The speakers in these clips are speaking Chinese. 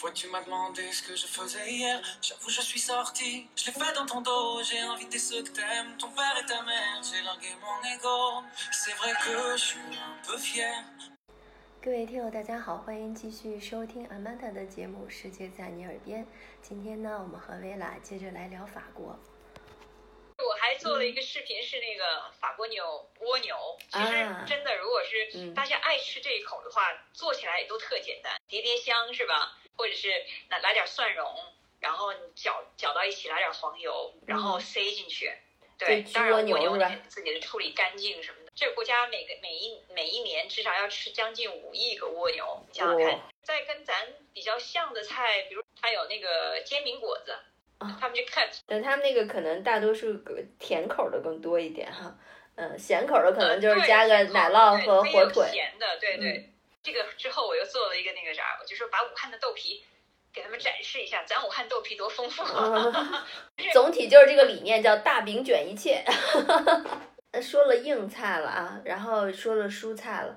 fois tu m'as demandé ce que je faisais hier, j'avoue je suis sorti, je l'ai fait dans ton dos, j'ai invité ceux que t'aimes, ton père et ta mère, j'ai largué mon ego, c'est vrai que je suis un peu fier. 各位听友，大家好，欢迎继续收听 Amanda 的节目《世界在你耳边》。今天呢，我们和薇拉接着来聊法国。我还做了一个视频，是那个法国牛蜗牛。其实真的，如果是大家爱吃这一口的话，做起来也都特简单，叠叠香是吧？或者是来来点蒜蓉，然后搅搅到一起，来点黄油，然后塞进去。对，当然蜗牛得自己的处理干净什么的。这个国家每个每一每一年至少要吃将近五亿个蜗牛，想想看。再跟咱比较像的菜，比如还有那个煎饼果子。他们就看，但他们那个可能大多数甜口的更多一点哈，嗯，咸口的可能就是加个奶酪和火腿。咸的，对对。这个之后我又做了一个那个啥，我就说把武汉的豆皮给他们展示一下，咱武汉豆皮多丰富。总体就是这个理念，叫大饼卷一切。说了硬菜了啊，然后说了蔬菜了。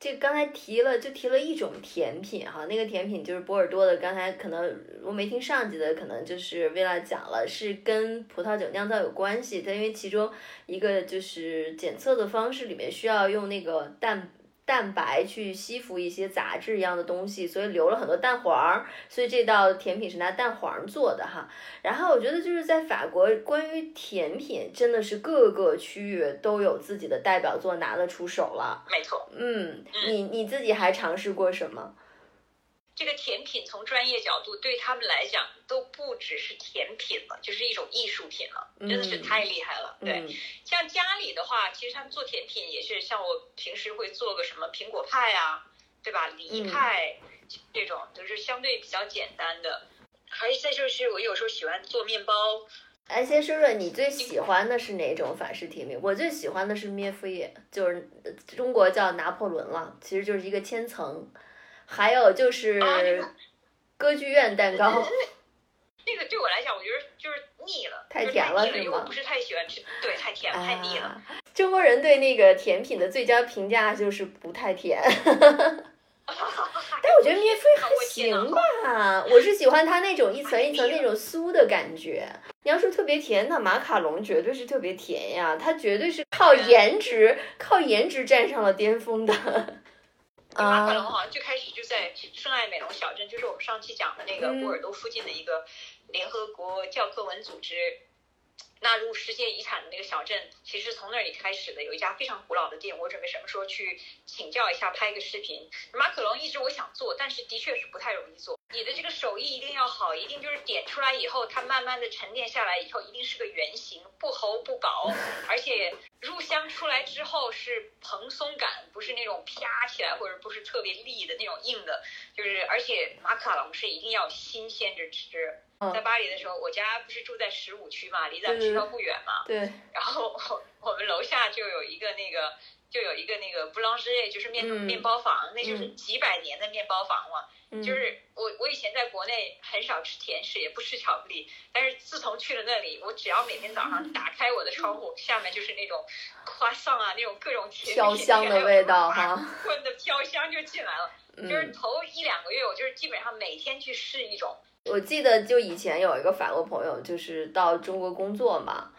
这刚才提了，就提了一种甜品哈，那个甜品就是波尔多的。刚才可能我没听上集的，可能就是为了讲了，是跟葡萄酒酿造有关系。它因为其中一个就是检测的方式里面需要用那个蛋。蛋白去吸附一些杂质一样的东西，所以留了很多蛋黄儿，所以这道甜品是拿蛋黄做的哈。然后我觉得就是在法国，关于甜品真的是各个区域都有自己的代表作拿得出手了。没错，嗯，你你自己还尝试过什么？这个甜品从专业角度对他们来讲都不只是甜品了，就是一种艺术品了，真的是太厉害了。对，像家里的话，其实他们做甜品也是像我平时会做个什么苹果派啊，对吧？梨派这种都是相对比较简单的。还有再就是我有时候喜欢做面包。哎，先说说你最喜欢的是哪种法式甜品？我最喜欢的是咩夫耶，就是中国叫拿破仑了，其实就是一个千层。还有就是歌剧院蛋糕，那个对我来讲，我觉得就是腻了，太甜了，是吗？不是太喜欢吃，对，太甜了，太腻了。中国人对那个甜品的最佳评价就是不太甜，但我觉得咩啡还行吧。我是喜欢它那种一层一层那种酥的感觉。你要说特别甜，那马卡龙绝对是特别甜呀，它绝对是靠颜值，靠颜值站上了巅峰的。马卡龙好像最开始就在圣爱美隆小镇，就是我们上期讲的那个波尔多附近的一个联合国教科文组织纳入世界遗产的那个小镇，其实从那里开始的，有一家非常古老的店，我准备什么时候去请教一下，拍一个视频。马卡龙一直我想做，但是的确是不太容易做。你的这个手艺一定要好，一定就是点出来以后，它慢慢的沉淀下来以后，一定是个圆形，不厚不薄，而且入香出来之后是蓬松感，不是那种啪起来或者不是特别立的那种硬的，就是而且马卡龙是一定要新鲜着吃。在巴黎的时候，我家不是住在十五区嘛，离咱们学校不远嘛，对，然后我们楼下就有一个那个。就有一个那个布朗什耶，就是面面包房，那就是几百年的面包房嘛。就是我我以前在国内很少吃甜食，也不吃巧克力，但是自从去了那里，我只要每天早上打开我的窗户，下面就是那种花上啊，那种各种甜飘香的味道哈，混的飘香就进来了。就是头一两个月，我就是基本上每天去试一种。我记得就以前有一个法国朋友，就是到中国工作嘛。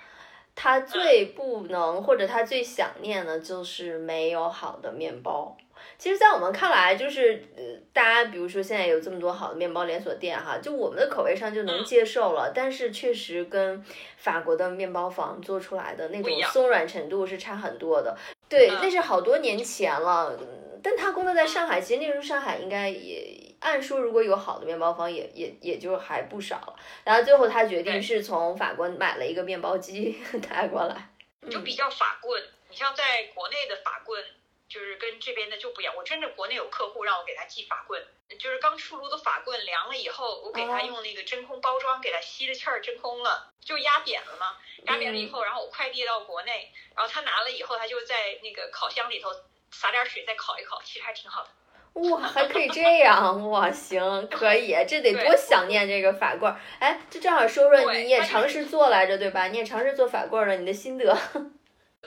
他最不能或者他最想念的就是没有好的面包。其实，在我们看来，就是呃，大家比如说现在有这么多好的面包连锁店哈，就我们的口味上就能接受了。但是确实跟法国的面包房做出来的那种松软程度是差很多的。对，那是好多年前了。但他工作在上海，其实那时候上海应该也。按说如果有好的面包房，也也也就还不少了。然后最后他决定是从法国买了一个面包机 带过来，就比较法棍。你像在国内的法棍，就是跟这边的就不一样。我真的国内有客户让我给他寄法棍，就是刚出炉的法棍凉了以后，我给他用那个真空包装给他吸了气儿，真空了就压扁了嘛。压扁了以后，然后我快递到国内，然后他拿了以后，他就在那个烤箱里头撒点水再烤一烤，其实还挺好的。哇，还可以这样哇，行，可以，这得多想念这个法棍儿。哎，这正好说说，你也尝试做来着，对吧？你也尝试做法棍儿了，你的心得？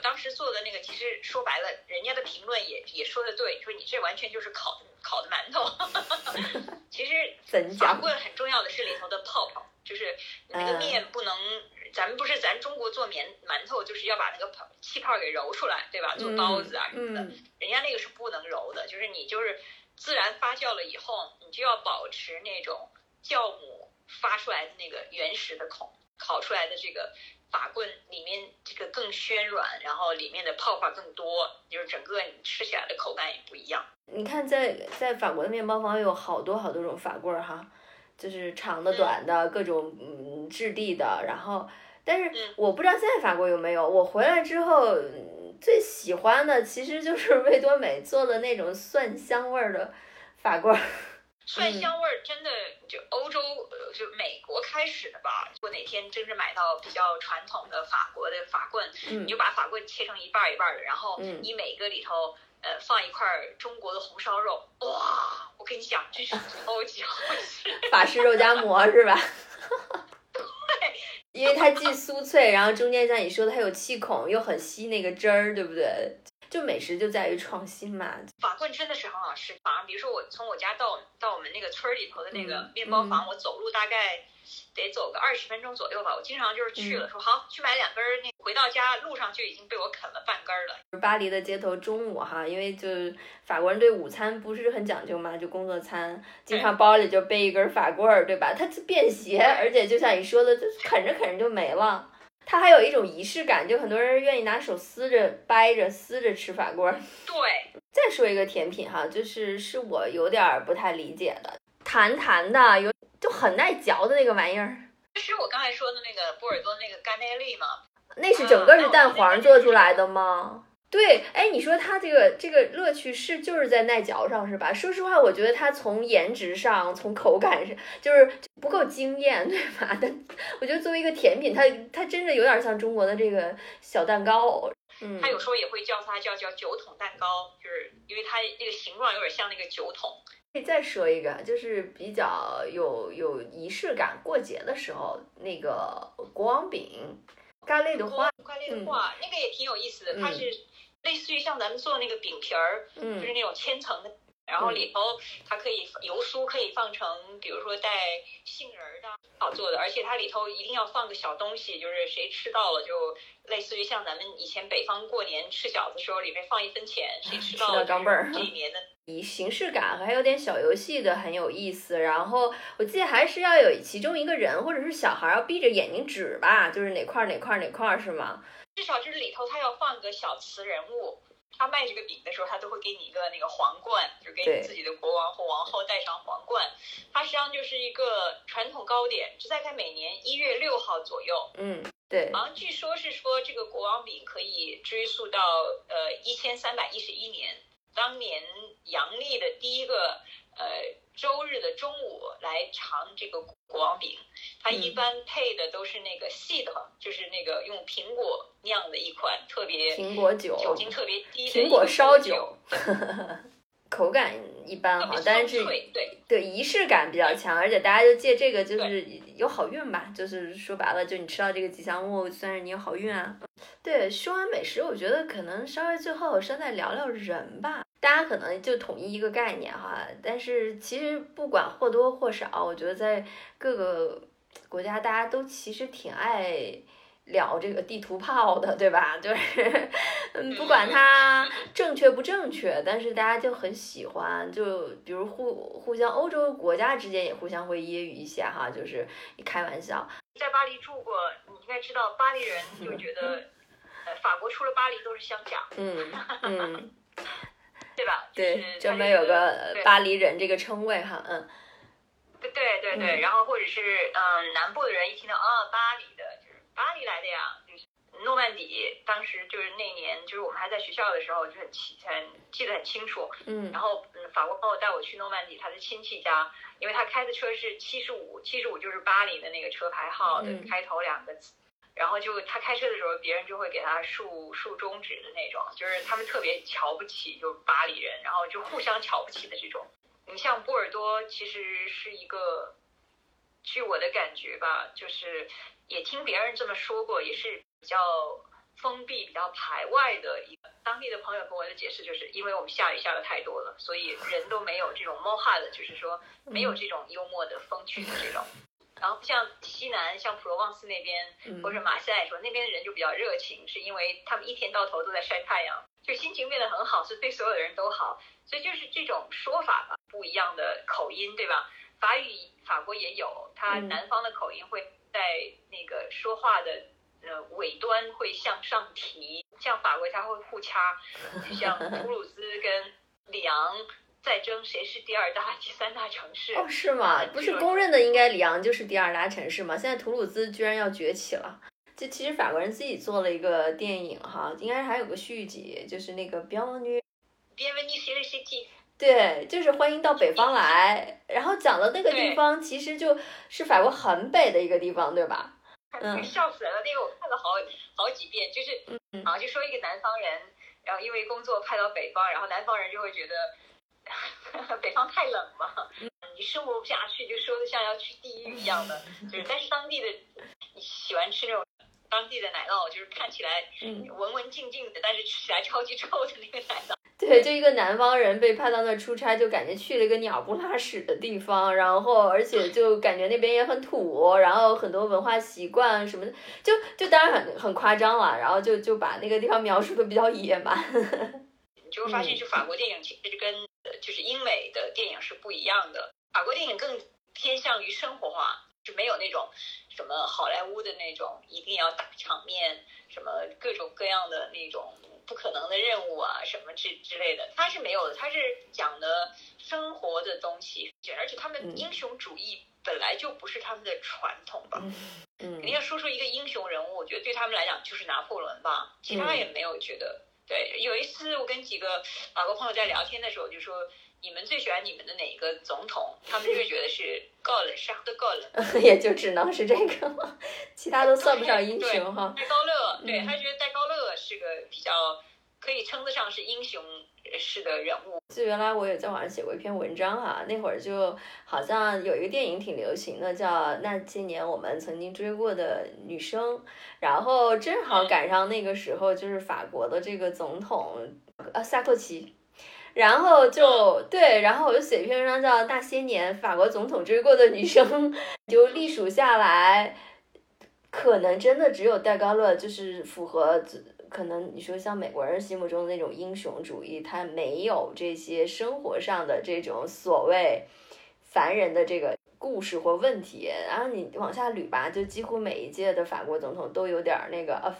当时做的那个，其实说白了，人家的评论也也说的对，说你这完全就是烤烤的馒头。其实法棍很重要的是里头的泡泡，就是那个面不能，咱们不是咱中国做面馒头，就是要把那个泡气泡给揉出来，对吧？做包子啊什么的，人家那个是不能揉的，就是你就是自然发酵了以后，你就要保持那种酵母发出来的那个原始的孔，烤出来的这个。法棍里面这个更暄软，然后里面的泡泡更多，就是整个你吃起来的口感也不一样。你看，在在法国的面包房有好多好多种法棍儿哈，就是长的、短的，各种嗯质地的。然后，但是我不知道现在法国有没有。我回来之后最喜欢的其实就是 味多美做的那种蒜香味儿的法棍儿。蒜香味儿真的就欧洲呃就美国开始的吧。如果哪天真是买到比较传统的法国的法棍，你就把法棍切成一半一半的，然后你每个里头呃放一块中国的红烧肉，哇！我跟你讲，这是 超级好吃。法式肉夹馍是吧？对，因为它既酥脆，然后中间像你说的它有气孔，又很吸那个汁儿，对不对？就美食就在于创新嘛。法棍真的是很好吃，反而比如说我从我家到到我们那个村里头的那个面包房，我走路大概得走个二十分钟左右吧。我经常就是去了，说好去买两根儿，那回到家路上就已经被我啃了半根儿了。巴黎的街头中午哈，因为就法国人对午餐不是很讲究嘛，就工作餐，经常包里就背一根法棍儿，对吧？它便携，而且就像你说的，就啃着啃着就没了。它还有一种仪式感，就很多人愿意拿手撕着、掰着、撕着吃法棍儿。对，再说一个甜品哈，就是是我有点不太理解的，弹弹的，有就很耐嚼的那个玩意儿。是我刚才说的那个波尔多那个甘奈利吗？那是整个是蛋黄做出来的吗？对，哎，你说它这个这个乐趣是就是在耐嚼上是吧？说实话，我觉得它从颜值上、从口感上就是不够惊艳，对吧？但我觉得作为一个甜品，它它真的有点像中国的这个小蛋糕。嗯，它有时候也会叫它叫叫酒桶蛋糕，就是因为它那个形状有点像那个酒桶。可以再说一个，就是比较有有仪式感，过节的时候那个国王饼，咖喱的话，咖喱的话，那个也挺有意思的，它是。类似于像咱们做那个饼皮儿，嗯，就是那种千层的，然后里头它可以油酥可以放成，比如说带杏仁的，好做的，而且它里头一定要放个小东西，就是谁吃到了就类似于像咱们以前北方过年吃饺子时候里面放一分钱，谁吃到了张辈儿。这一年的 以形式感和还有点小游戏的很有意思，然后我记得还是要有其中一个人或者是小孩要闭着眼睛指吧，就是哪块哪块哪块是吗？至少就是里头他要放个小瓷人物，他卖这个饼的时候，他都会给你一个那个皇冠，就给你自己的国王或王后戴上皇冠。它实际上就是一个传统糕点，是在在每年一月六号左右。嗯，对。好像据说是说这个国王饼可以追溯到呃一千三百一十一年，当年阳历的第一个呃。周日的中午来尝这个国王饼，它一般配的都是那个细的，就是那个用苹果酿的一款特别苹果酒，酒精特别低的苹果烧酒，口感一般哈，但是对。对仪式感比较强，而且大家就借这个就是有好运吧，就是说白了，就你吃到这个吉祥物，算是你有好运啊。对，说完美食，我觉得可能稍微最后稍再聊聊人吧。大家可能就统一一个概念哈，但是其实不管或多或少，我觉得在各个国家，大家都其实挺爱聊这个地图炮的，对吧？就是，嗯，不管它正确不正确，但是大家就很喜欢，就比如互互相欧洲国家之间也互相会揶揄一下哈，就是一开玩笑。在巴黎住过，你应该知道巴黎人就觉得，呃，法国除了巴黎都是乡下。嗯嗯。对吧？对，专门有个巴黎人这个称谓哈，嗯。对对对对，然后或者是嗯，南部的人一听到啊，巴黎的，就是巴黎来的呀，就是诺曼底。当时就是那年，就是我们还在学校的时候，就很清很记得很清楚。嗯。然后嗯，法国朋友带我去诺曼底，他的亲戚家，因为他开的车是七十五，七十五就是巴黎的那个车牌号的开头两个字。然后就他开车的时候，别人就会给他竖竖中指的那种，就是他们特别瞧不起，就巴黎人，然后就互相瞧不起的这种。你像波尔多，其实是一个，据我的感觉吧，就是也听别人这么说过，也是比较封闭、比较排外的一个。当地的朋友跟我的解释就是，因为我们下雨下的太多了，所以人都没有这种 h a 的，就是说没有这种幽默的风趣的这种。然后像西南，像普罗旺斯那边或者马赛说那边的人就比较热情，是因为他们一天到头都在晒太阳，就心情变得很好，是对所有的人都好。所以就是这种说法吧，不一样的口音，对吧？法语法国也有，它南方的口音会在那个说话的呃尾端会向上提，像法国它会互掐，就像 普鲁兹跟里昂在争谁是第二大、第三大城市。哦，是吗？不是公认的，应该里昂就是第二大城市吗？现在图鲁兹居然要崛起了。这其实法国人自己做了一个电影哈，应该还有个续集，就是那个《Bienvenue Bienvenue c i t y 对，就是欢迎到北方来，然后讲的那个地方其实就是法国很北的一个地方，对吧？嗯，笑死人了，那个我看了好好几遍，就是嗯，啊，就说一个南方人，然后因为工作派到北方，然后南方人就会觉得 北方太冷嘛，你生活不下去，就说的像要去地狱一样的，就是但是当地的你喜欢吃那种当地的奶酪，就是看起来文文静静的，但是吃起来超级臭的那个奶酪。对，就一个南方人被派到那出差，就感觉去了一个鸟不拉屎的地方，然后而且就感觉那边也很土，然后很多文化习惯什么的，就就当然很很夸张了，然后就就把那个地方描述的比较野蛮。你就会发现，就法国电影其实跟就是英美的电影是不一样的，法国电影更偏向于生活化，就没有那种什么好莱坞的那种一定要大场面，什么各种各样的那种。不可能的任务啊，什么之之类的，它是没有的。它是讲的生活的东西，而且他们英雄主义本来就不是他们的传统吧。嗯，肯定要说出一个英雄人物，我觉得对他们来讲就是拿破仑吧。其他也没有觉得。对，有一次我跟几个法国朋友在聊天的时候，就说你们最喜欢你们的哪一个总统？他们就会觉得是高冷，沙都够了，也就只能是这个了，其他都算不上英雄哈。戴高乐，对他觉得戴高乐是个比较可以称得上是英雄式的人物。就原来我也在网上写过一篇文章哈，那会儿就好像有一个电影挺流行的，叫《那些年我们曾经追过的女生》，然后正好赶上那个时候就是法国的这个总统呃萨科齐，然后就对，然后我就写一篇文章叫《那些年法国总统追过的女生》，就隶属下来，可能真的只有戴高乐就是符合。可能你说像美国人心目中的那种英雄主义，他没有这些生活上的这种所谓凡人的这个故事或问题。然后你往下捋吧，就几乎每一届的法国总统都有点那个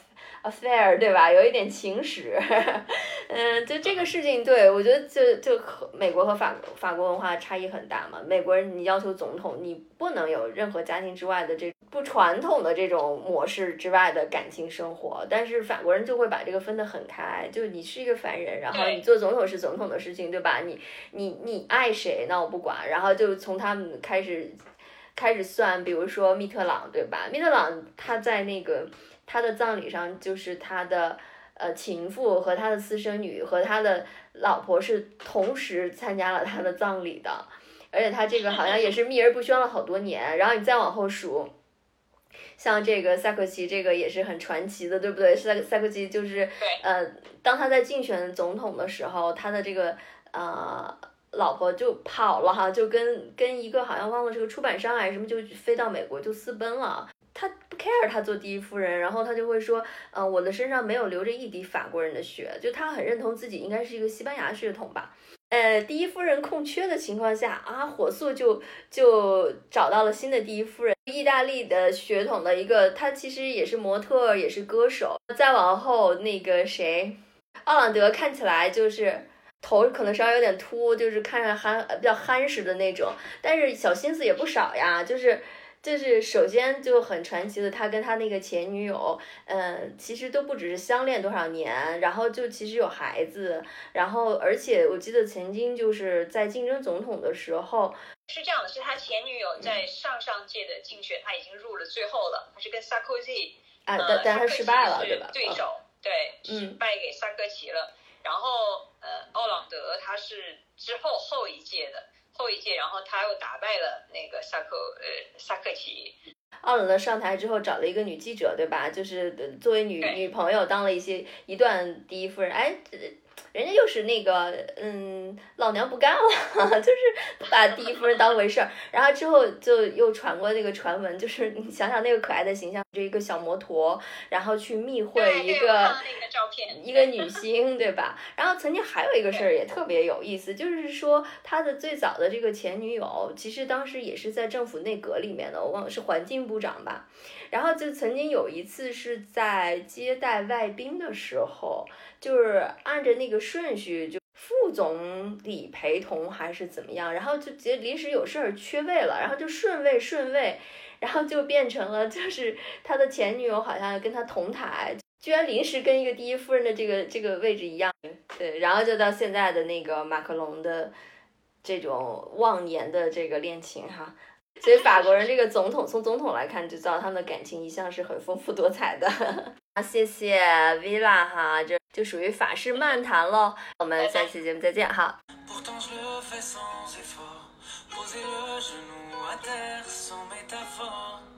affair，对吧？有一点情史。嗯，就这个事情，对我觉得就就和美国和法法国文化差异很大嘛。美国人你要求总统，你不能有任何家庭之外的这。不传统的这种模式之外的感情生活，但是法国人就会把这个分得很开，就你是一个凡人，然后你做总统是总统的事情，对吧？你你你爱谁那我不管，然后就从他们开始开始算，比如说密特朗，对吧？密特朗他在那个他的葬礼上，就是他的呃情妇和他的私生女和他的老婆是同时参加了他的葬礼的，而且他这个好像也是秘而不宣了好多年，然后你再往后数。像这个萨科齐，这个也是很传奇的，对不对？萨萨科齐就是，呃，当他在竞选总统的时候，他的这个呃老婆就跑了哈，就跟跟一个好像忘了是个出版商还是什么，就飞到美国就私奔了。他不 care 他做第一夫人，然后他就会说，呃，我的身上没有流着一滴法国人的血，就他很认同自己应该是一个西班牙血统吧。呃，第一夫人空缺的情况下啊，火速就就找到了新的第一夫人，意大利的血统的一个，她其实也是模特，也是歌手。再往后那个谁，奥朗德看起来就是头可能稍微有点秃，就是看着憨比较憨实的那种，但是小心思也不少呀，就是。就是首先就很传奇的，他跟他那个前女友，嗯，其实都不只是相恋多少年，然后就其实有孩子，然后而且我记得曾经就是在竞争总统的时候，是这样的，是他前女友在上上届的竞选他已经入了最后了，他是跟萨科齐，啊，但但他失败了，对吧？对手，对，嗯，败给萨科齐了，然后呃，奥朗德他是之后后一届的。后一届，然后他又打败了那个萨克呃萨克奇，奥朗德上台之后找了一个女记者，对吧？就是作为女女朋友当了一些一段第一夫人，哎。人家又是那个，嗯，老娘不干了，就是不把第一夫人当回事儿。然后之后就又传过那个传闻，就是你想想那个可爱的形象，就一个小摩托，然后去密会一个一个女星，对吧？然后曾经还有一个事儿也特别有意思，就是说他的最早的这个前女友，其实当时也是在政府内阁里面的，我忘了是环境部长吧。然后就曾经有一次是在接待外宾的时候，就是按着那个顺序，就副总理陪同还是怎么样，然后就接临时有事儿缺位了，然后就顺位顺位，然后就变成了就是他的前女友好像跟他同台，居然临时跟一个第一夫人的这个这个位置一样，对，然后就到现在的那个马克龙的这种忘年的这个恋情哈。所以法国人这个总统，从总统来看就知道他们的感情一向是很丰富多彩的。啊，谢谢 Vila 哈，这就属于法式漫谈喽。我们下期节目再见哈，Posez le genou à terre sans métaphore.